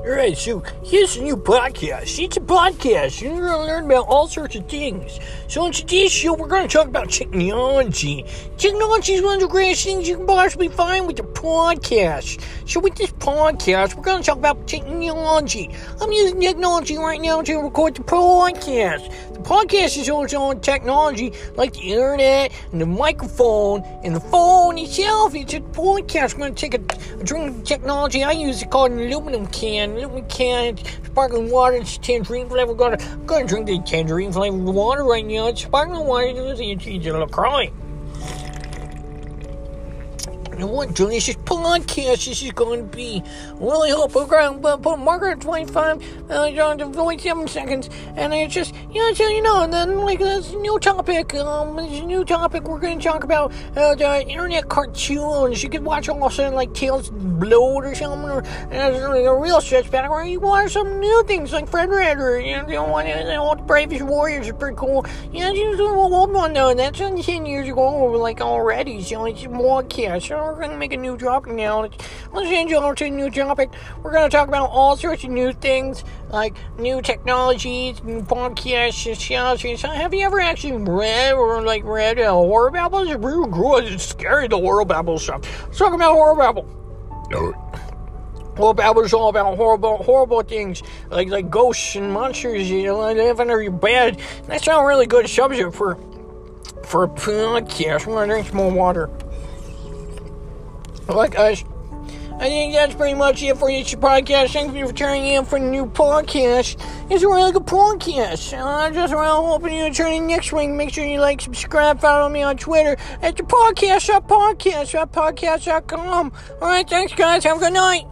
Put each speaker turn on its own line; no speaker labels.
All right, so here's a new podcast. It's a podcast. You're going to learn about all sorts of things. So in today's show, we're going to talk about technology. Technology is one of the greatest things you can possibly find with a podcast. So with this podcast, we're going to talk about technology. I'm using technology right now to record the podcast. The podcast is also on technology like the internet and the microphone and the phone itself. It's a podcast. I'm going to take a, a drink of technology I use. It's called an aluminum can. Aluminum can, sparkling water. It's tangerine flavor. I'm going to, drink the tangerine flavored water right now. It's sparkling water. It's, a it's, a. And what delicious podcast this is going to be. Really hope we're going to put Margaret 25 uh, down to 47 seconds. And it's just, you know, so you know, and then, like, this new topic, um, this new topic, we're going to talk about uh, the internet cartoons. You can watch all also, like, Tales the Blood or something, or uh, a real stretch back where you watch some new things like Fred you know, you know, you know, the Bravest Warriors is pretty cool. You know, it's an old one, though, that's 10 years ago, like, already, so it's more cast. So we're going to make a new topic now. Let's, let's change over to a new topic. We're going to talk about all sorts of new things, like new technologies, new podcasts, and shows. So have you ever actually read or, like, read uh, horror babble? It's really good. It's scary, the horror babble stuff. Let's talk about horror babble. Horror Babble is all about horrible, horrible things like like ghosts and monsters. You know, live under your bed. That's not a really good subject for for a podcast. I'm gonna drink some more water. Alright, guys. I think that's pretty much it for this podcast. Thank you for tuning in for the new podcast. It's a really good podcast. Uh, I just really hoping you tune in next week. Make sure you like, subscribe, follow me on Twitter at the podcast, podcast, podcast.com. Alright, thanks, guys. Have a good night.